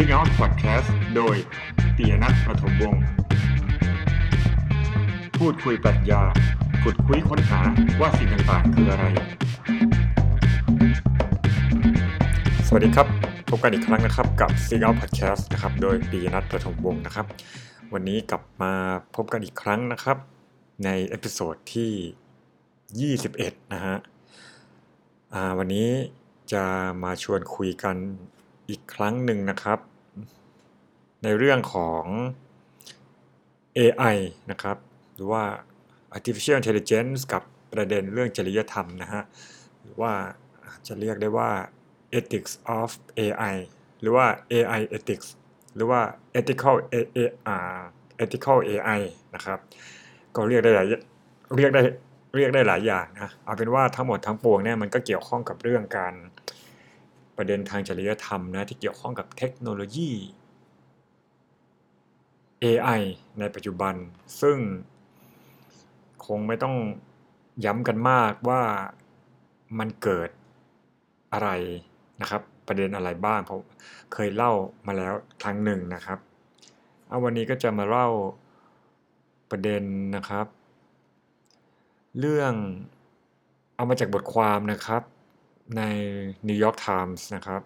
Speak Out Podcast โดยปียนัทประถมวงศ์พูดคุยปรัชญาขุดคุยค้นหาว่าสิ่งต่างๆ คืออะไร สวัสดีครับ พบกันอีกครั้งนะครับกับ Speak Out Podcast นะครับโดยปียนัทประถมวงศ์นะครับ วันนี้กลับมาพบกันอีกครั้งนะครับ ใน episode ที่ 21 นะฮะวันนี้จะมาชวนคุยกัน อีกครั้งหนึ่งนะครับ ในเรื่องของ AI นะครับ หรือว่า artificial intelligence กับประเด็นเรื่องจริยธรรมนะฮะหรือว่าจะเรียกได้ว่า ethics of AI หรือว่า AI ethics หรือว่า ethical A ethical AI นะครับ ก็เรียกได้หลายเรียกได้เรียกได้หลายอย่างนะเอาเป็นว่าทั้งหมดทั้งปวงเนี่ยมันก็เกี่ยวข้องกับเรื่องการ ประเด็นทางจริยธรรมนะที่เกี่ยวข้องกับเทคโนโลยี AI ในปัจจุบัน ซึ่งคงไม่ต้องย้ำกันมากว่ามันเกิดอะไรนะครับ ประเด็นอะไรบ้างเพราะเคยเล่ามาแล้วครั้งหนึ่งนะครับเอาวันนี้ก็จะมาเล่าประเด็นนะครับ เรื่องเอามาจากบทความนะครับ ใน New York Times นะครับ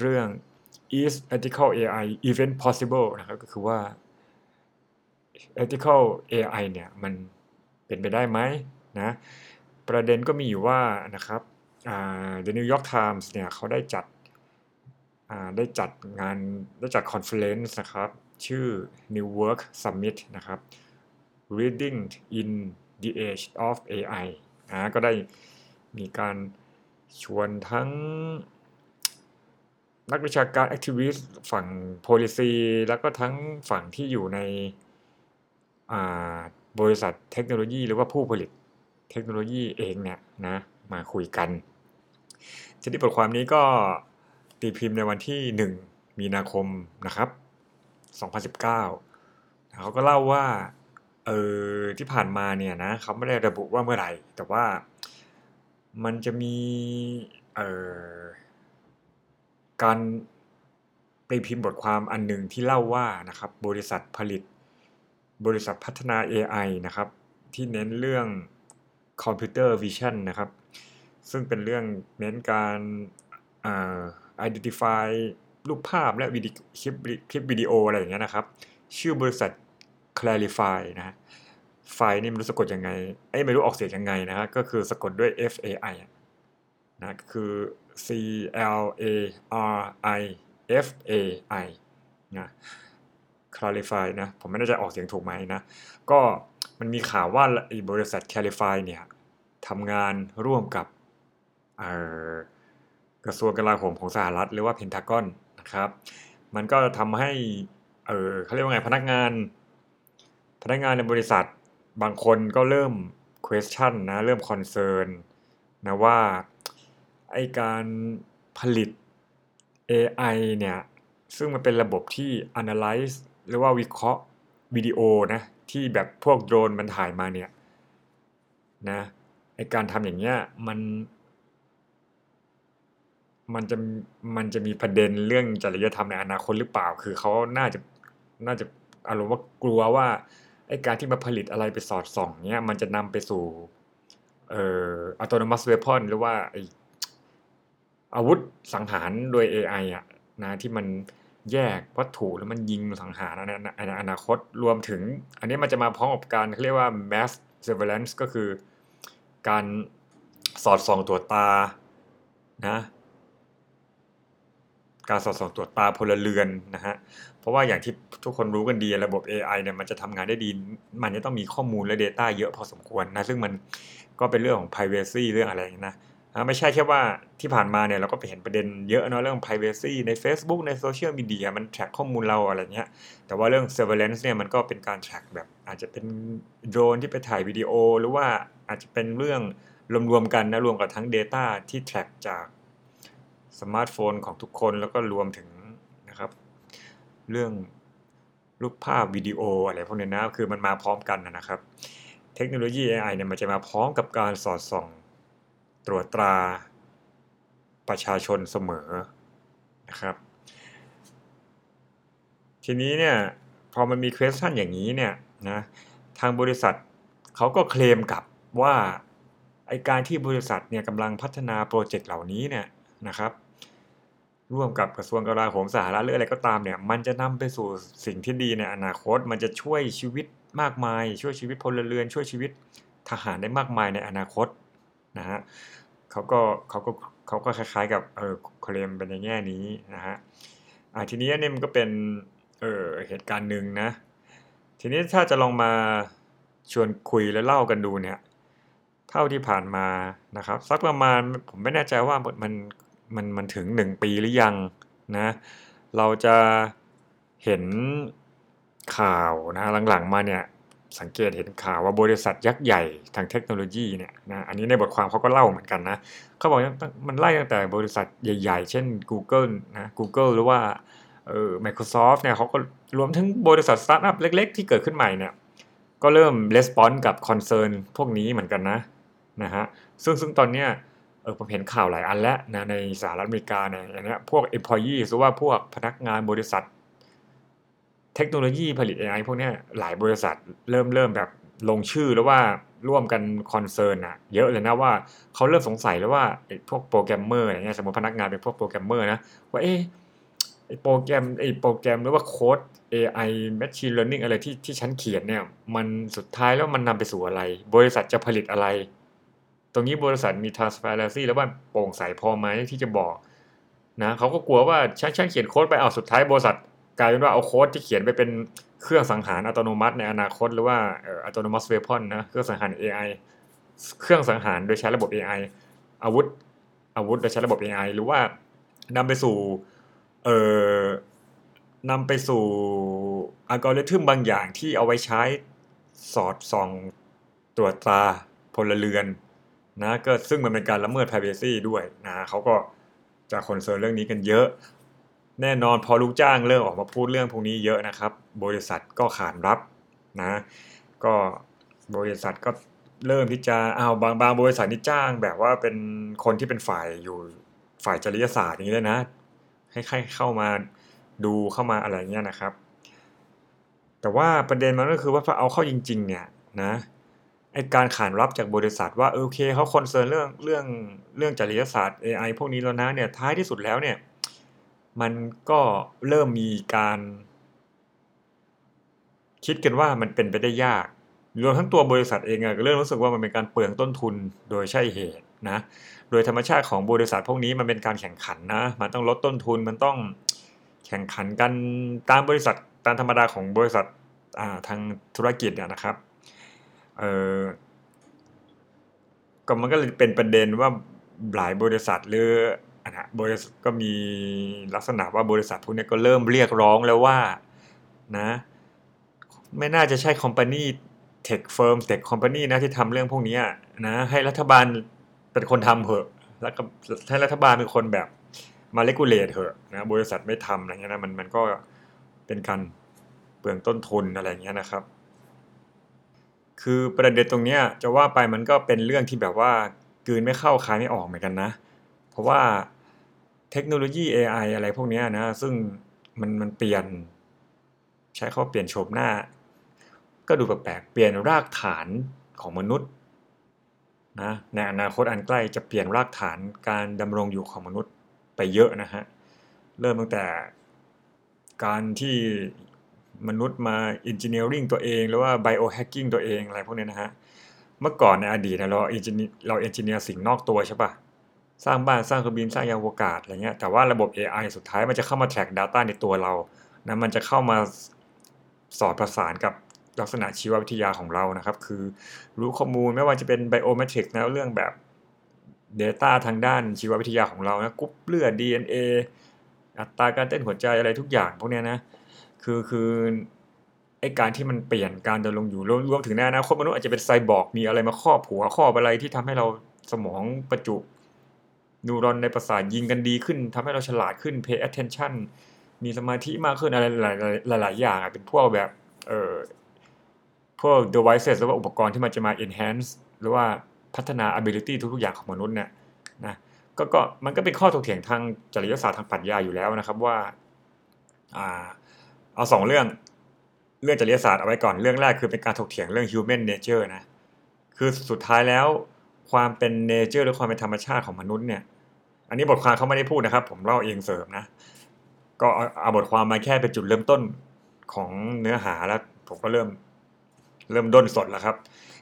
เรื่อง is ethical AI even possible นะครับก็คือว่า ethical AI เนี่ยมันเป็นไปได้ไหมนะประเด็นก็มีอยู่ว่านะครับ The New York Times เนี่ยเขาได้จัดได้จัดงานได้จัด conference นะครับ ชื่อ New Work Summit นะครับ Leading in the Age of AI นะก็ได้มีการ ชวนทั้งนักวิชาการ activist ฝั่ง policy แล้วก็ทั้งฝั่งที่อยู่ในบริษัทเทคโนโลยี หรือว่าผู้ผลิตเทคโนโลยีเองเนี่ยนะมาคุยกันชนิดบทความนี้ก็ตีพิมพ์ในวันที่ 1 มีนาคมนะครับ 2019 เขาก็เล่าว่าเออที่ผ่านมาเนี่ยนะเขาไม่ได้ระบุว่าเมื่อไหร่ แต่ว่า มันจะมีเอ่อการไปพิมพ์บทความอันหนึ่งที่เล่าว่านะครับบริษัทผลิต บริษัทพัฒนา AI นะครับ ที่เน้นเรื่อง computer vision นะครับ ซึ่งเป็นเรื่องเน้นการอ่า identify รูปภาพและวิดีคลิปคลิปวิดีโออะไรอย่างเงี้ยนะครับ ชื่อบริษัท Clarifai นะฮะ ไฟนี่ไม่รู้สะกดยังไงไอ้ไม่รู้ออกเสียงยังไงนะฮะก็คือสะกดด้วย F A I นะคือ C L A R I F A I นะ Clarify นะผมไม่แน่ใจออกเสียงถูกไหมนะ ก็มันมีข่าวว่าบริษัท Clarify เนี่ยทำงานร่วมกับกระทรวงกลาโหมของสหรัฐหรือว่าเพนทากอนนะครับ มันก็ทำให้เออเขาเรียกว่าไงพนักงาน พนักงานในบริษัท บางคนก็เริ่ม question นะ เริ่ม concern นะว่าไอการผลิต AI เนี่ย ซึ่งมันเป็นระบบที่ analyze หรือว่าวิเคราะห์วิดีโอนะ ที่แบบพวกโดรนมันถ่ายมาเนี่ยนะไอการทำอย่างเงี้ยมัน มันจะมันจะมีประเด็นเรื่องจริยธรรมในอนาคตหรือเปล่า คือเขาน่าจะน่าจะอารมณ์ว่ากลัวว่า ไอการที่มาผลิตอะไรไปสอดส่องเนี้ยมันจะนำไปสู่เอ่อ autonomous weapon หรือว่าไออาวุธสังหารโดย AI อะนะที่มันแยกวัตถุแล้วมันยิงสังหารในในอนาคตรวมถึง อันนี้มันจะมาพร้อมกับการเรียกว่า mass surveillance ก็คือการสอดส่องตัวตานะ การสอดส่องตรวจตาพลเรือนนะฮะเพราะว่าอย่างที่ทุกคนรู้กันดีระบบ AI เนี่ยมันจะทำงานได้ดี มันจะต้องมีข้อมูลและ Data เยอะพอสมควรนะซึ่งมันก็เป็นเรื่องของ Privacy เรื่องอะไรอย่างนี้นะไม่ใช่แค่ว่าที่ผ่านมาเนี่ยเราก็ไปเห็นประเด็นเยอะเนาะเรื่อง Privacy ใน Facebook ในโซเชียลมีเดียมัน track ข้อมูลเราอะไรเงี้ยแต่ว่าเรื่อง Surveillance เนี่ยมันก็เป็นการ track แบบ อาจจะเป็นโดรนที่ไปถ่ายวิดีโอ หรือว่าอาจจะเป็นเรื่องรวมๆกันนะรวมกับทั้ง Data ที่ track จาก สมาร์ทโฟนของทุกคนแล้วก็รวมถึงนะครับ เรื่องรูปภาพวิดีโออะไรพวกนี้นะคือมันมาพร้อมกันนะครับ เทคโนโลยี AI เนี่ยมันจะมาพร้อมกับการสอดส่อง ตรวจตราประชาชนเสมอนะครับ ทีนี้เนี่ยพอมันมี question อย่างนี้เนี่ยนะทางบริษัทเขาก็เคลมกลับว่าไอการที่บริษัทเนี่ยกำลังพัฒนาโปรเจกต์เหล่านี้เนี่ยนะครับ ร่วมกับกระทรวงกลาโหมสหรัฐหรืออะไรก็ตามเนี่ย มันจะนำไปสู่สิ่งที่ดีในอนาคต มันจะช่วยชีวิตมากมาย ช่วยชีวิตพลเรือน ช่วยชีวิตทหารได้มากมายในอนาคตนะฮะเขาก็เขาก็เขาก็คล้ายๆ กับเออเคลมเป็นในแง่นี้นะฮะอ่าทีนี้เนี่ยมันก็เป็นเออเหตุการณ์หนึ่งนะ ทีนี้ถ้าจะลองมาชวนคุยและเล่ากันดูเนี่ย เท่าที่ผ่านมานะครับ สักประมาณผมไม่แน่ใจว่ามัน มันมันถึงหนึ่งปีหรือยังนะเราจะเห็นข่าวนะหลังๆมาเนี่ยสังเกตเห็นข่าวว่าบริษัทยักษ์ใหญ่ทางเทคโนโลยีเนี่ยนะอันนี้ในบทความเขาก็เล่าเหมือนกันนะเขาบอกมันไล่ตั้งแต่บริษัทใหญ่ๆ เช่น Google นะ Google หรือว่าเออ Microsoft เนี่ยเขาก็รวมทั้งบริษัทสตาร์ทอัพเล็กๆ ที่เกิดขึ้นใหม่เนี่ยก็เริ่ม response กับ concern พวกนี้เหมือนกันนะนะฮะซึ่งซึ่งตอนเนี้ย เออผมเห็นข่าวหลายอันแล้วนะในสหรัฐอเมริกาเนี่ยอย่างเงี้ยพวก employee หรือว่าพวกพนักงานบริษัท เทคโนโลยีผลิต AI พวกนี้หลายบริษัทเริ่มเริ่มแบบลงชื่อแล้วว่าร่วมกัน concern อะเยอะเลยนะว่าเขาเริ่มสงสัยแล้วว่าพวกโปรแกรมเมอร์อย่างเงี้ยสมมติพนักงานเป็นพวกโปรแกรมเมอร์นะว่าเอ๊ะโปรแกรมไอโปรแกรมหรือว่าโค้ด AI Machine Learning อะไรที่ที่ฉันเขียนเนี่ยมันสุดท้ายแล้วมันนำไปสู่อะไร บริษัทจะผลิตอะไร ตรงนี้บริษัทมี transparency แล้วว่าโปร่งใสพอไหมที่จะบอกนะเขาก็กลัวว่าฉันฉันเขียนโค้ดไปเอาสุดท้ายบริษัทกลายเป็นว่าเอาโค้ดที่เขียนไปเป็นเครื่องสังหารอัตโนมัติในอนาคตหรือว่าอัตโนมัติเวพอนนะเครื่องสังหาร AI เครื่องสังหารโดยใช้ระบบ AI อาวุธอาวุธโดยใช้ระบบ AI หรือว่านำไปสู่เอ่อนำไปสู่อัลกอริทึมบางอย่างที่เอาไว้ใช้สอดส่องตรวจตาพลเรือน นะก็ซึ่งมันเป็นการละเมิด privacy ด้วยนะเขาก็จะคอนเซิร์นเรื่องนี้กันเยอะ แน่นอนพอลูกจ้างเริ่มออกมาพูดเรื่องพวกนี้เยอะนะครับ บริษัทก็ขานรับนะก็บริษัทก็เริ่มที่จะเอาบางบางบริษัทนี่จ้างแบบว่าเป็นคนที่เป็นฝ่ายอยู่ฝ่ายจริยศาสตร์อย่างนี้เลยนะ ให้ใครเข้ามาดูเข้ามาอะไรเงี้ยนะครับ แต่ว่าประเด็นมันก็คือว่าพอเอาเข้าจริง ๆ เนี่ยนะ ไอการขานรับจากบริษัทว่าโอเคเขาคอนเซิร์นเรื่องเรื่องเรื่องจริยศาสตร์ AI พวกนี้แล้วนะเนี่ยท้ายที่สุดแล้วเนี่ย มันก็เริ่มมีการ คิดกันว่ามันเป็นไปได้ยากรวมทั้งตัวบริษัทเองก็เริ่มรู้สึกว่ามันเป็นการเปลืองต้นทุนโดยใช่เหตุนะ โดยธรรมชาติของบริษัทพวกนี้มันเป็นการแข่งขันนะ มันต้องลดต้นทุนมันต้องแข่งขันกันตามบริษัทตามธรรมดาของบริษัททางธุรกิจเนี่ยนะครับ เออก็มันก็เลยเป็นประเด็นว่าหลายบริษัทหรือนะบริษัทก็มีลักษณะว่าบริษัทพวกนี้ก็เริ่มเรียกร้องแล้วว่านะ ไม่น่าจะใช่ company tech firm tech company นะที่ทำเรื่องพวกนี้นะให้รัฐบาลเป็นคนทำเหอะ แล้วก็ให้รัฐบาลเป็นคนแบบมา regulate เถอะนะบริษัทไม่ทำอะไรเงี้ยนะมันมันก็เป็นการเปลืองต้นทุนอะไรเงี้ยนะครับ คือประเด็นตรงเนี้ยจะว่าไปมันก็เป็นเรื่องที่แบบว่ากลืนไม่เข้าคายไม่ออกเหมือนกันนะ เพราะว่าเทคโนโลยี AI อะไรพวกนี้นะ ซึ่งมันมันเปลี่ยน ใช้เขาเปลี่ยนโฉมหน้า ก็ดูแปลกๆเปลี่ยนรากฐานของมนุษย์นะในอนาคตอันใกล้จะเปลี่ยนรากฐานการดำรงอยู่ของมนุษย์ไปเยอะนะฮะ เริ่มตั้งแต่การที่ มนุษย์มา engineering ตัวเองหรือว่า biohacking ตัวเองอะไรพวกนี้นะฮะเมื่อก่อนในอดีตเรา engineer เรา engineer สิ่งนอกตัวใช่ปะสร้างบ้านสร้างเครื่องบินสร้างยานอวกาศอะไรเงี้ยแต่ว่าระบบ AI สุดท้ายมันจะเข้ามาแทร็ก Data ในตัวเรานะมันจะเข้ามาสอดประสานกับลักษณะชีววิทยาของเรานะครับ คือรู้ข้อมูลไม่ว่าจะเป็น biometric นะเรื่องแบบ Data ทางด้านชีววิทยาของเรานะกรุ๊ปเลือด DNA อัตราการเต้นหัวใจอะไรทุกอย่างพวกนี้นะ คือคือไอ้การที่มันเปลี่ยนการดำรงอยู่รวมถึงในอนาคตมนุษย์อาจจะเป็นไซบอร์กมีอะไรมาครอบหัวครอบอะไรที่ทำให้เราสมองประจุนูรอนในประสาทยิงกันดีขึ้นทำให้เราฉลาดขึ้น pay attention มีสมาธิมากขึ้นอะไรหลายหลายอย่างเป็นพวกแบบเอ่อพวก devices หรือว่าอุปกรณ์ที่มันจะมา enhance หรือว่าพัฒนา ability ทุกๆอย่างของมนุษย์เนี่ยนะก็ก็มันก็เป็นข้อถกเถียงทางจริยศาสตร์ทางปรัชญาอยู่แล้วนะครับว่าอ่า เอาสองเรื่องเรื่องจริยศาสตร์เอาไว้ก่อนเรื่องแรกคือเป็นการถกเถียงเรื่อง human nature นะคือสุดท้ายแล้วความเป็น nature หรือความเป็นธรรมชาติของมนุษย์เนี่ย อันนี้บทความเขาไม่ได้พูดนะครับ ผมเล่าเองเสริมนะ ก็เอาบทความมาแค่เป็นจุดเริ่มต้นของเนื้อหาแล้ว ผมก็เริ่มเริ่มด้นสดแล้วครับ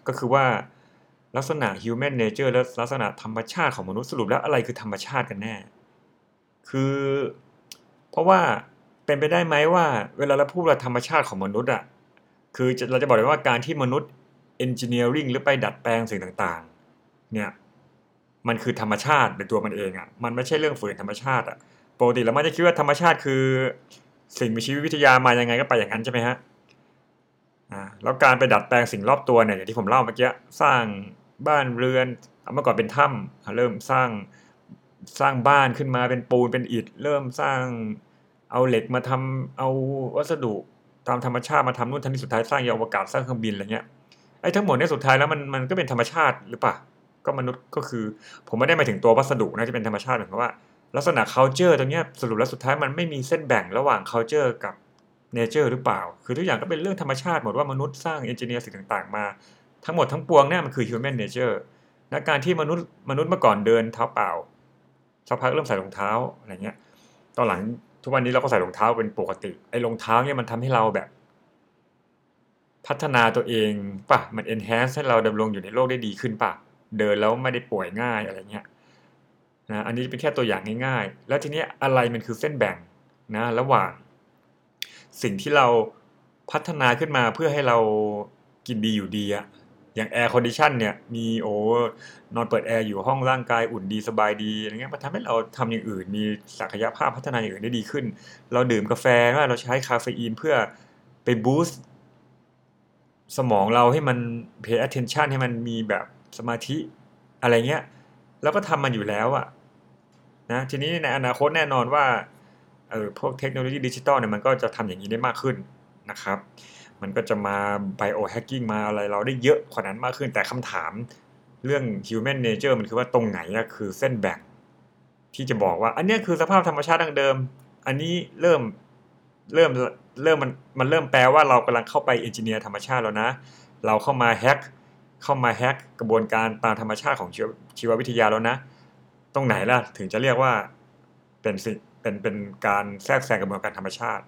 ก็คือว่าลักษณะ human nature และลักษณะธรรมชาติของมนุษย์สรุปแล้วอะไรคือธรรมชาติกันแน่ คือเพราะว่า เป็นไปได้ไหมว่า เวลาเราพูดว่าธรรมชาติของมนุษย์อะคือเราจะบอกเลยว่าการที่มนุษย์ engineering หรือไปดัดแปลงสิ่งต่างๆ เนี่ยมันคือธรรมชาติในตัวมันเองอะมันไม่ใช่เรื่องฝืนธรรมชาติอะปกติเราไม่ได้คิดว่าธรรมชาติคือ สิ่งมีชีวิตวิทยามายังไงก็ไปอย่างนั้นใช่ไหมฮะอ่าแล้วการไปดัดแปลงสิ่งรอบตัวเนี่ยอย่างที่ผมเล่าเมื่อกี้สร้างบ้านเรือนเมื่อก่อนเป็นถ้ำเริ่มสร้างสร้างบ้านขึ้นมาเป็นปูนเป็นอิฐ เริ่มสร้าง เอาเหล็กมาทำเอาวัสดุตามธรรมชาติมาทำนู่นทำนี่สุดท้ายสร้างยานอวกาศสร้างเครื่องบินอะไรเงี้ยไอ้ทั้งหมดเนี่ยสุดท้ายแล้วมันมันก็เป็นธรรมชาติหรือเปล่าก็มนุษย์ก็คือ ผมไม่ได้หมายถึงตัววัสดุนะที่เป็นธรรมชาติหมายความว่า ลักษณะ culture ตรงเนี้ยสรุปแล้วสุดท้ายมันไม่มีเส้นแบ่งระหว่าง culture กับ nature หรือเปล่า คือทุกอย่างก็เป็นเรื่องธรรมชาติหมดว่ามนุษย์สร้างเอนจิเนียร์สิ่งต่าง ๆ มา ทั้งหมดทั้งปวงเนี่ยมันคือ human nature และการที่มนุษย์มนุษย์เมื่อก่อนเดินเท้าเปล่าสักพักเริ่มใส่รองเท้าอะไรเงี้ยตอนหลัง ทุกวันนี้เราก็ใส่รองเท้าเป็นปกติ ไอ้รองเท้าเนี่ยมันทำให้เราแบบ พัฒนาตัวเองป่ะ มัน enhance ให้เราดำรงอยู่ในโลกได้ดีขึ้นป่ะ เดินแล้วไม่ได้ป่วยง่ายอะไรเงี้ยนะอันนี้เป็นแค่ตัวอย่างง่ายๆ แล้วทีนี้อะไรมันคือเส้นแบ่งนะระหว่างสิ่งที่เราพัฒนาขึ้นมาเพื่อให้เรากินดีอยู่ดีอะ อย่าง air condition เนี่ยมีโอ้นอนเปิดแอร์อยู่ห้องร่างกายอุ่นดีสบายดีอะไรเงี้ยมันทำให้เราทำอย่างอื่น มีศักยภาพพัฒนาอย่างอื่นได้ดีขึ้น เราดื่มกาแฟว่าเราใช้คาเฟอีนเพื่อไป boost สมองเราให้มัน pay attention ให้มันมีแบบสมาธิอะไรเงี้ยแล้วก็ทำมันอยู่แล้วอะนะทีนี้ในอนาคตแน่นอนว่าเออพวกเทคโนโลยีดิจิตอลเนี่ยมันก็จะทำอย่างนี้ได้มากขึ้นนะครับ มันก็จะมา biohacking มาอะไรเราได้เยอะกว่านั้นมากขึ้นแต่คำถามเรื่อง human nature มันคือว่าตรงไหนคือเส้นแบ่งที่จะบอกว่า อันนี้คือสภาพธรรมชาติดังเดิม อันนี้เริ่มเริ่มเริ่มมันมันเริ่มแปลว่าเรากำลังเข้าไปเอนจิเนียร์ธรรมชาติแล้วนะ เราเข้ามาแฮกเข้ามาแฮกกระบวนการตามธรรมชาติของชีววิทยาแล้วนะ ตรงไหนล่ะถึงจะเรียกว่าเป็นสิเป็นเป็นการแทรกแซงกระบวนการธรรมชาติ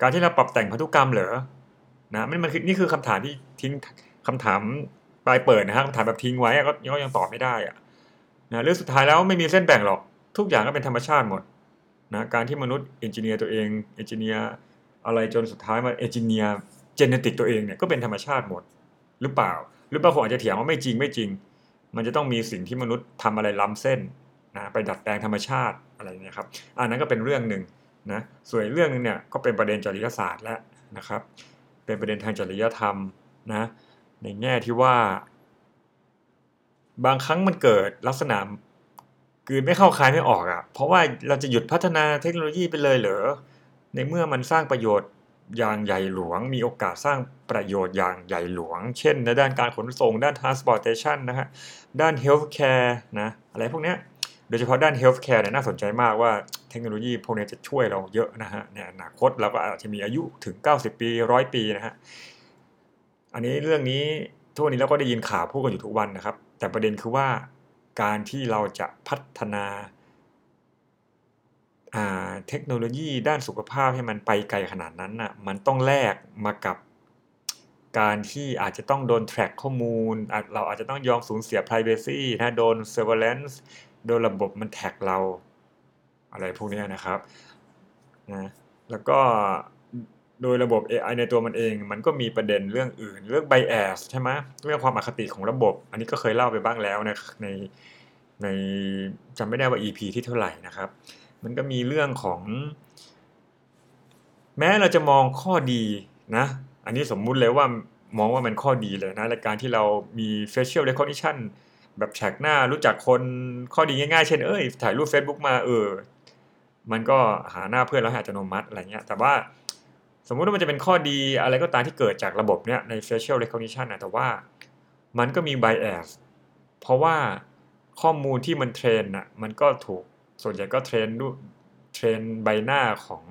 การที่เราปรับแต่งพันธุกรรมเหรอ นะมันมันคือนี่คือคำถามที่ทิ้งคำถามปลายเปิดนะฮะคำถามแบบทิ้งไว้ก็ยังตอบไม่ได้อะนะเรื่องสุดท้ายแล้วไม่มีเส้นแบ่งหรอก ทุกอย่างก็เป็นธรรมชาติหมดนะการที่มนุษย์ engineer ตัวเอง engineer อะไรจนสุดท้ายมา engineer genetic ตัวเองเนี่ยก็เป็นธรรมชาติหมดหรือเปล่า หรือบางคนอาจจะเถียงว่าไม่จริงไม่จริง มันจะต้องมีสิ่งที่มนุษย์ทำอะไรล้ำเส้นนะไปดัดแปลงธรรมชาติอะไรเนี่ยครับอันนั้นก็เป็นเรื่องหนึ่งนะส่วนเรื่องนึงเนี่ยก็เป็นประเด็นจริยศาสตร์แล้วนะครับ เป็นประเด็นทางจริยธรรมนะในแง่ที่ว่า บางครั้งมันเกิดลักษณะคือไม่เข้าคายไม่ออกอะ่ะ เพราะว่าเราจะหยุดพัฒนาเทคโนโลยีไปเลยเหรอในเมื่อมันสร้างประโยชน์อย่างใหญ่หลวง มีโอกาสสร้างประโยชน์อย่างใหญ่หลวง เช่นในด้านการขนส่ง ด้าน transportation นะฮะด้าน healthcare นะอะไรพวกนี้ โดยเฉพาะด้าน healthcare เนี่ยน่าสนใจมากว่าเทคโนโลยีพวกนี้จะช่วยเราเยอะนะฮะในอนาคตเราก็อาจจะมีอายุถึง 90 ปีร้อยปีนะฮะอันนี้เรื่องนี้ทุกวันนี้เราก็ได้ยินข่าวพูดกันอยู่ทุกวันนะครับ แต่ประเด็นคือว่าการที่เราจะพัฒนาเทคโนโลยีด้านสุขภาพให้มันไปไกลขนาดนั้นน่ะมันต้องแลกมากับการที่อาจจะต้องโดน track ข้อมูล เราอาจจะต้องยอมสูญเสีย privacy นะโดน surveillance โดนระบบมันแท็กเรา อะไรพวกนี้นะครับนะแล้วก็โดยระบบ AI ในตัวมันเอง มันก็มีประเด็นเรื่องอื่น เรื่อง bias ใช่ไหมเรื่องความอคติของระบบ อันนี้ก็เคยเล่าไปบ้างแล้วนะในในจำไม่ได้ว่า EP ที่เท่าไหร่นะครับ มันก็มีเรื่องของ แม้เราจะมองข้อดีนะ อันนี้สมมุติเลยว่ามองว่ามันข้อดีเลยนะและการที่เรามี facial recognition แบบแท็กหน้ารู้จักคนข้อดีง่ายๆ เช่นเอ้ยถ่ายรูป Facebook มาเออ มันก็หาหน้าเพื่อนแล้วอัตโนมัติอะไรเงี้ยแต่ว่าสมมุติว่ามันจะเป็นข้อดีอะไรก็ตามที่เกิดจากระบบเนี้ยใน facial recognition นะแต่ว่ามันก็มี bias เพราะว่าข้อมูลที่มันเทรนน่ะมันก็ถูกส่วนใหญ่ก็เทรนดูเทรนใบหน้าของ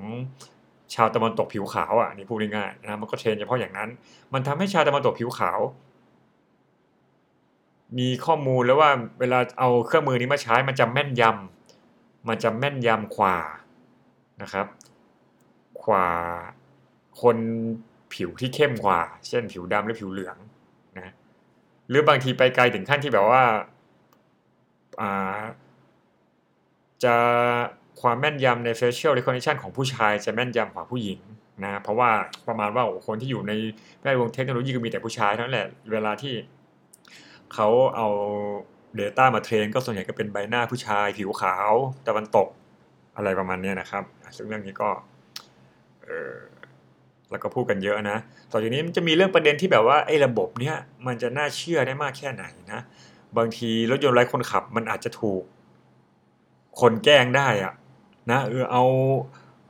ชาวตะวันตกผิวขาวอะนี่พูดง่ายๆนะมันก็เทรนเฉพาะอย่างนั้น มันทำให้ชาวตะวันตกผิวขาว มีข้อมูลแล้วว่าเวลาเอาเครื่องมือนี้มาใช้มันจะแม่นยำมันจะแม่นยำกว่านะครับกว่าคนผิวที่เข้มกว่า เช่นผิวดำหรือผิวเหลืองนะหรือบางทีไปไกลถึงขั้นที่แบบว่าจะความแม่นยำใน facial recognition ของผู้ชายจะแม่นยำกว่าผู้หญิงนะเพราะว่าประมาณว่าคนที่อยู่ในแวดวงเทคโนโลยีก็มีแต่ผู้ชายเท่านั้นแหละเวลาที่ เขาเอา Data มาเทรนก็ส่วนใหญ่ก็เป็นใบหน้าผู้ชาย ผิวขาวตะวันตกอะไรประมาณนี้นะครับ ซึ่งเรื่องนี้ก็เออแล้วก็พูดกันเยอะนะ ต่อจากนี้มันจะมีเรื่องประเด็นที่แบบว่าไอ้ระบบเนี้ยมันจะน่าเชื่อได้มากแค่ไหนนะ บางทีรถยนต์ไร้คนขับมันอาจจะถูก คนแกล้งได้อะนะเออเอา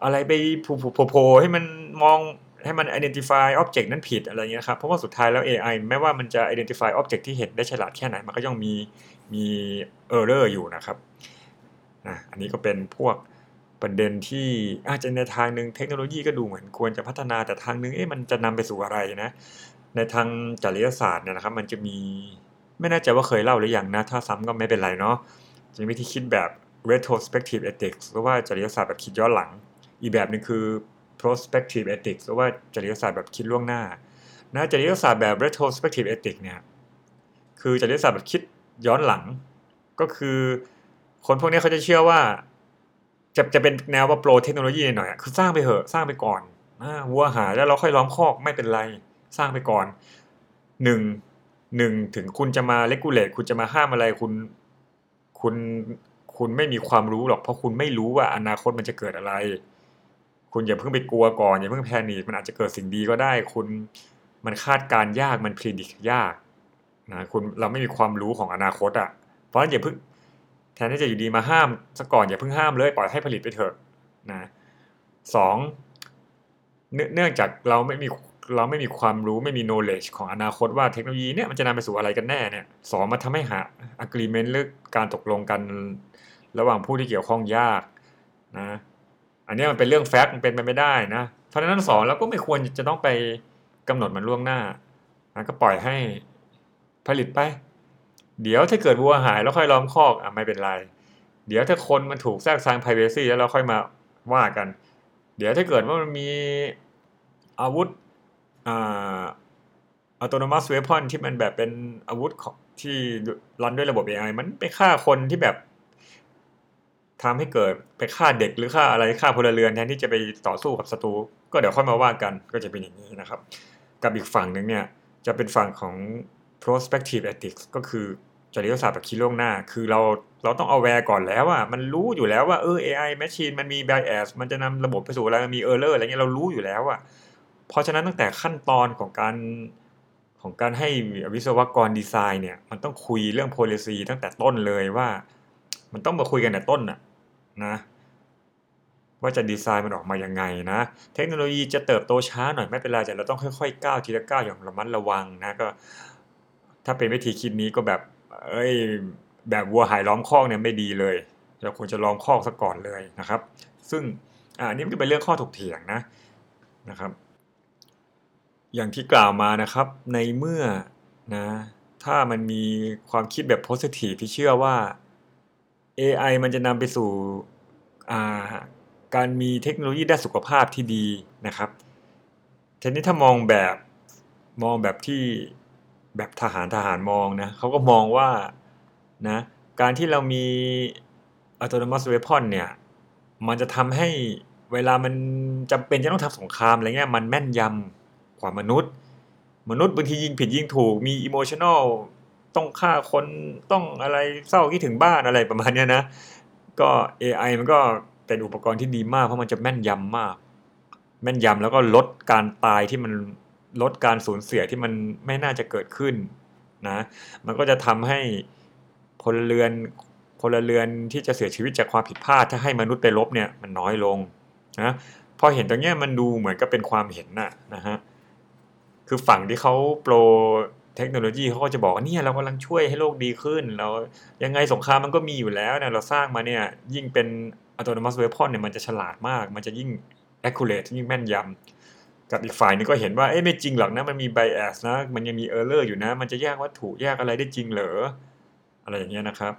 อะไรไปโผให้มันมอง ให้มัน identify object นั้นผิดอะไรเงี้ยครับเพราะว่าสุดท้ายแล้ว AI แม้ว่ามันจะ identify object ที่เห็นได้ฉลาดแค่ไหน มันก็ยังมีมี error อยู่นะครับนะอันนี้ก็เป็นพวกประเด็นที่อาจจะในทางหนึ่งเทคโนโลยีก็ดูเหมือนควรจะพัฒนาแต่ทางนึงเอ๊ะมันจะนำไปสู่อะไรนะ ในทางจริยศาสตร์เนี่ยนะครับ มันจะมีไม่แน่ใจว่าเคยเล่าหรือยังนะ ถ้าซ้ำก็ไม่เป็นไรเนาะจะมีวิธีคิดแบบ retrospective ethics หรือว่าจริยศาสตร์แบบคิดย้อนหลัง อีกแบบนึงคือ prospective ethics หรือว่าจริยศาสตร์แบบคิดล่วงหน้านะจริยศาสตร์แบบ retrospective ethics เนี่ยคือจริยศาสตร์แบบคิดย้อนหลัง ก็คือคนพวกนี้เขาจะเชื่อว่า จะจะเป็นแนวว่าโปรเทคโนโลยีหน่อยคือสร้างไปเหอะสร้างไปก่อนวัวหายแล้วเราค่อยล้อมคอกไม่เป็นไรสร้างไปก่อนหนึ่งหนึ่งถึงคุณจะมาเลกูเลตคุณจะมาห้ามอะไรคุณคุณคุณไม่มีความรู้หรอกเพราะคุณไม่รู้ว่าอนาคตมันจะเกิดอะไร คุณอย่าเพิ่งไปกลัวก่อน อย่าเพิ่งแพนิคมันอาจจะเกิดสิ่งดีก็ได้ คุณมันคาดการยากมันพิจิตรยากนะคุณเราไม่มีความรู้ของอนาคตอะ เพราะฉะนั้นอย่าเพิ่งแทนที่จะอยู่ดีมาห้ามซะก่อนอย่าเพิ่งห้ามเลยปล่อยให้ผลิตไปเถอะนะสองเนื่องจากเราไม่มีเราไม่มีความรู้ไม่มี knowledge ของอนาคตว่าเทคโนโลยีเนี่ยมันจะนำไปสู่อะไรกันแน่เนี่ยสองมาทำให้หา agreement หรือการตกลงกันระหว่างผู้ที่เกี่ยวข้องยากนะ อันนี้มันเป็นเรื่องแฟกต์มันเป็นไปไม่ได้นะเพราะฉะนั้นสองเราก็ไม่ควรจะต้องไปกำหนดมันล่วงหน้านะก็ปล่อยให้ผลิตไป เดี๋ยวถ้าเกิดวัวหายแล้วค่อยล้อมคอกอะไม่เป็นไร เดี๋ยวถ้าคนมันถูกแทรกแซง privacy แล้วเราค่อยมาว่ากัน เดี๋ยวถ้าเกิดว่ามันมีอาวุธอ่า autonomous weapon ที่มันแบบเป็นอาวุธที่รันด้วยระบบ AI มันไปฆ่าคนที่แบบ ทำให้เกิดไปฆ่าเด็กหรือฆ่าอะไรฆ่าพลเรือนแทนที่จะไปต่อสู้กับศัตรูก็เดี๋ยวค่อยมาว่ากันก็จะเป็นอย่างนี้นะครับ กับอีกฝั่งหนึ่งเนี่ยจะเป็นฝั่งของ prospective ethics ก็คือจริยศาสตร์แบบคิดล่วงหน้า คือเราเราต้องเอาแวร์ก่อนแล้วว่ามันรู้อยู่แล้วว่าเออ AI machine มันมี bias มันจะนำระบบไปสู่อะไรมันมี error อะไรเงี้ยเรารู้อยู่แล้วอะเพราะฉะนั้นตั้งแต่ขั้นตอนของการของการให้วิศวกรดีไซน์เนี่ยมันต้องคุยเรื่อง policy ตั้งแต่ต้นเลยว่า มันต้องมาคุยกันแต่ต้นอะ นะว่าจะดีไซน์มันออกมายังไงนะ เทคโนโลยีจะเติบโตช้าหน่อยไม่เป็นไรแต่เราต้องค่อยๆก้าวทีละก้าวอย่างระมัดระวังนะก็ ถ้าเป็นวิธีคิดนี้ก็แบบ เอ้ยแบบวัวหายล้อมคอกเนี่ยไม่ดีเลยเราควรจะล้อมคอกซะก่อนเลยนะครับ ซึ่งอันนี้มันเป็นเรื่องข้อถกเถียงนะนะครับ อย่างที่กล่าวมานะครับ ในเมื่อนะถ้ามันมีความคิดแบบโพสิทีฟที่เชื่อว่า AI มันจะนำไปสู่การมีเทคโนโลยีด้านสุขภาพที่ดีนะครับทีนี้ถ้ามองแบบมองแบบที่แบบทหารทหารมองนะเขาก็มองว่านะการที่เรามี autonomous weapon เนี่ย มันจะทำให้เวลามันจำเป็นจะต้องทำสงครามอะไรเงี้ยมันแม่นยำกว่ามนุษย์ มนุษย์บางทียิงผิดยิงถูกมี emotional ต้องฆ่าคนต้องอะไรเศร้าคิดถึงบ้านอะไรประมาณนี้นะก็ AI มันก็เป็นอุปกรณ์ที่ดีมากเพราะมันจะแม่นยำมาก แม่นยำแล้วก็ลดการตายที่มันลดการสูญเสียที่มันไม่น่าจะเกิดขึ้นนะมันก็จะทำให้พลเรือนพลเรือนที่จะเสียชีวิตจากความผิดพลาดถ้าให้มนุษย์ไปลบเนี่ยมันน้อยลงนะพอเห็นตรงเนี้ยมันดูเหมือนกับเป็นความเห็นน่ะนะฮะคือฝั่งที่เขาโปร เทคโนโลยีเขาก็จะบอกว่าเนี่ยเรากำลังช่วยให้โลกดีขึ้น เรายังไงสงครามมันก็มีอยู่แล้วเนี่ยเราสร้างมาเนี่ยยิ่งเป็นอัตโนมัติเวพอนเนี่ยมันจะฉลาดมาก มันจะยิ่ง accurate ยิ่งแม่นยำกับอีกฝ่ายนึงก็เห็นว่าเอ้ไม่จริงหรอกนะมันมี bias นะมันยังมี error อยู่นะ มันจะแยกวัตถุแยกอะไรได้จริงเหรออะไรอย่างเงี้ยนะครับ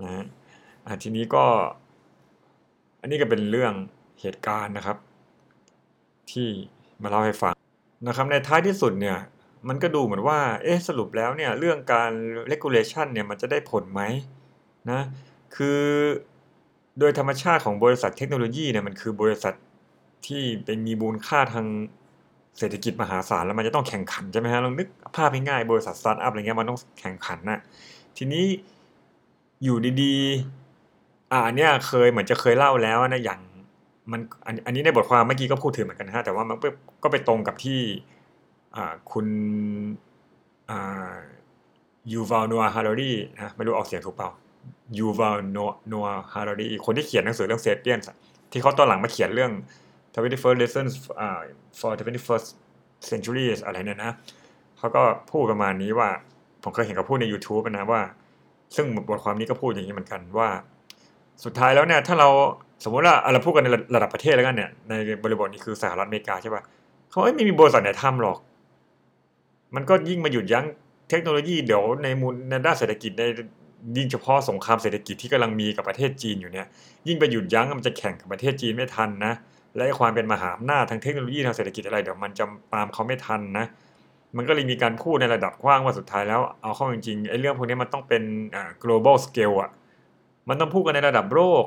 นะทีนี้ก็ อันนี้ก็เป็นเรื่องเหตุการณ์นะครับ ที่มาเล่าให้ฟังนะครับในท้ายที่สุดเนี่ย มันก็ดูเหมือนว่า เอ๊ะ สรุปแล้วเนี่ย เรื่องการ regulation เนี่ย มันจะได้ผลไหมนะ คือโดยธรรมชาติของบริษัทเทคโนโลยีเนี่ย มันคือบริษัทที่เป็นมีมูลค่าทางเศรษฐกิจมหาศาลแล้วมันจะต้องแข่งขันใช่ไหมฮะลองนึกภาพง่ายๆบริษัทสตาร์ทอัพอะไรเงี้ยมันต้องแข่งขันนะทีนี้อยู่ดีๆ อ่าเนี่ยเคยเหมือนจะเคยเล่าแล้วนะอย่างมันอันนี้ในบทความเมื่อกี้ก็พูดถึงเหมือนกันนะฮะแต่ว่ามันก็ไปตรงกับที่ คุณยูวาลโนอาฮาร์รีนะไม่รู้ออกเสียงถูกเปล่ายูวาลโนอาฮาร์รีคนที่เขียนหนังสือเรื่อง Sapiens ที่เขาตอนหลังมาเขียนเรื่อง 21 lessons for 21st century อะไรเนี่ยนะเขาก็พูดประมาณนี้ว่า ผมเคยเห็นเขาพูดใน YouTube นะว่า ซึ่งบทความนี้ก็พูดอย่างนี้เหมือนกันว่า สุดท้ายแล้วเนี่ย ถ้าเราสมมติว่าเราพูดกันในระดับประเทศแล้วกันเนี่ย ในบริบทนี้คือสหรัฐอเมริกาใช่ป่ะเขาไม่มีบริษัทไหนทำหรอก มันก็ยิ่งมาหยุดยั้งเทคโนโลยีเดี๋ยวในมูลในด้านเศรษฐกิจในยิ่งเฉพาะสงครามเศรษฐกิจที่กำลังมีกับประเทศจีนอยู่เนี่ยยิ่งไปหยุดยั้งมันจะแข่งกับประเทศจีนไม่ทันนะและความเป็นมหาอำนาจทางเทคโนโลยีทางเศรษฐกิจอะไรเดี๋ยวมันจะตามเขาไม่ทันนะมันก็เลยมีการพูดในระดับกว้างว่าสุดท้ายแล้วเอาเข้าจริงๆไอ้เรื่องพวกนี้มันต้องเป็น global scale อะมันต้องพูดกันในระดับโลก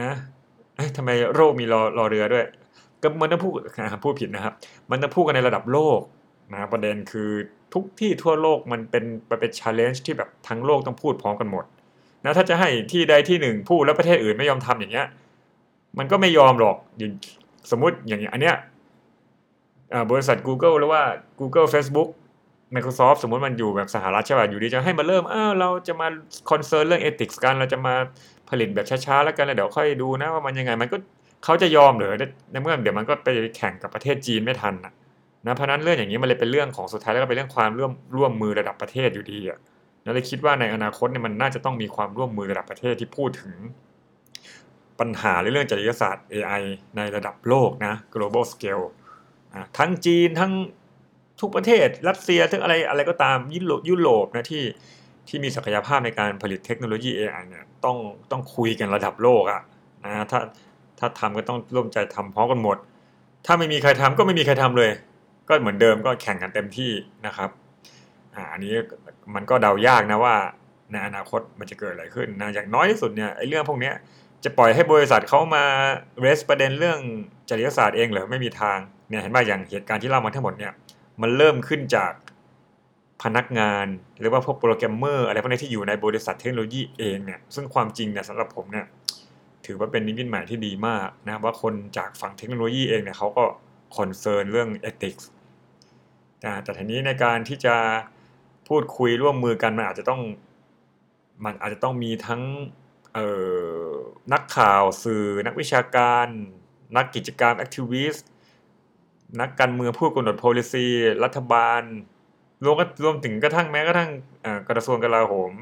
นะทำไมโลกมีรอรอเรือด้วยก็มันต้องพูดพูดผิดนะครับ มันต้องพูดกันในระดับโลก นะประเด็นคือทุกที่ทั่วโลกมันเป็นเป็นชาเลนจ์ที่แบบทั้งโลกต้องพูดพร้อมกันหมดนะถ้าจะให้ที่ใดที่หนึ่งพูดแล้วประเทศอื่นไม่ยอมทำอย่างเงี้ยมันก็ไม่ยอมหรอกสมมติอย่างอันเนี้ยบริษัท Google หรือว่า Google Facebook Microsoft สมมติมันอยู่แบบสหรัฐใช่ป่ะอยู่ดีจะให้มาเริ่มเออเราจะมาคอนเซิร์นเรื่องเอติกส์กัน เราจะมาผลิตแบบช้าๆ แล้วกันแล้วเดี๋ยวค่อยดูนะว่ามันยังไงมันก็เขาจะยอมหรือในเมื่อเดี๋ยวมันก็ไปแข่งกับประเทศจีนไม่ทันนะ นะเพราะนั้นเรื่องอย่างนี้มันเลยเป็นเรื่องของสุดท้ายแล้วก็เป็นเรื่องความร่วมร่วมมือระดับประเทศอยู่ดีอะนั่นเลยคิดว่าในอนาคตเนี่ยมันน่าจะต้องมีความร่วมมือระดับประเทศที่พูดถึง ปัญหาเรื่องจริยศาสตร์ AI ในระดับโลกนะ global scale ทั้งจีนทั้งทุกประเทศ รัสเซียทั้งอะไรอะไรก็ตามยุโรปยุโรปนะที่ที่มีศักยภาพในการผลิตเทคโนโลยี AI เนี่ยต้องต้องคุยกันระดับโลกอะนะถ้าถ้าทำก็ต้องร่วมใจทำพร้อมกันหมด ถ้าไม่มีใครทำก็ไม่มีใครทำเลย ก็เหมือนเดิมก็แข่งกันเต็มที่นะครับอ่าอันนี้มันก็เดายากนะว่าในอนาคตมันจะเกิดอะไรขึ้นนะอย่างน้อยที่สุดเนี่ยไอ้เรื่องพวกนี้จะปล่อยให้บริษัทเขามาraise ประเด็นเรื่องจริยศาสตร์เองเหรอไม่มีทางเนี่ยเห็นไหมอย่างเหตุการณ์ที่เล่ามาทั้งหมดเนี่ยมันเริ่มขึ้นจากพนักงานหรือว่าพวกโปรแกรมเมอร์อะไรพวกนี้ที่อยู่ในบริษัทเทคโนโลยีเองเนี่ยซึ่งความจริงเนี่ยสำหรับผมเนี่ยถือว่าเป็นนิมิตหมายที่ดีมากนะว่าคนจากฝั่งเทคโนโลยีเองเนี่ยเขาก็ concern เรื่อง ethics แต่ทีนี้ในการที่จะพูดคุยร่วมมือกันมันอาจจะต้องมันอาจจะต้องมีทั้งนักข่าวสื่อ นักวิชาการ นักกิจกรรม activist นักการเมืองผู้กำหนด policy รัฐบาลรวมก็รวมถึงกระทั่งแม้กระทั่งกระทรวงกลาโหม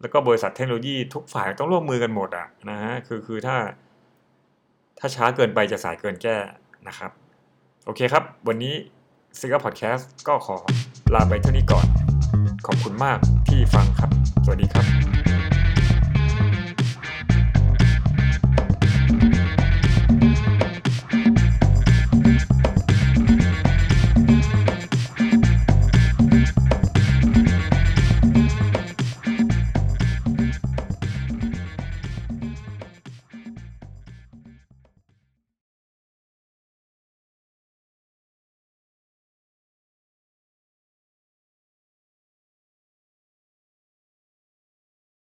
แล้วก็บริษัทเทคโนโลยีทุกฝ่ายต้องร่วมมือกันหมดอะนะฮะคือคือถ้า ถ้าช้าเกินไปจะสายเกินแก้นะครับ โอเคครับ วันนี้ ซิกเกอร์พอดแคสต์ก็ขอลาไปเท่านี้ก่อน ขอบคุณมากที่ฟังครับ สวัสดีครับ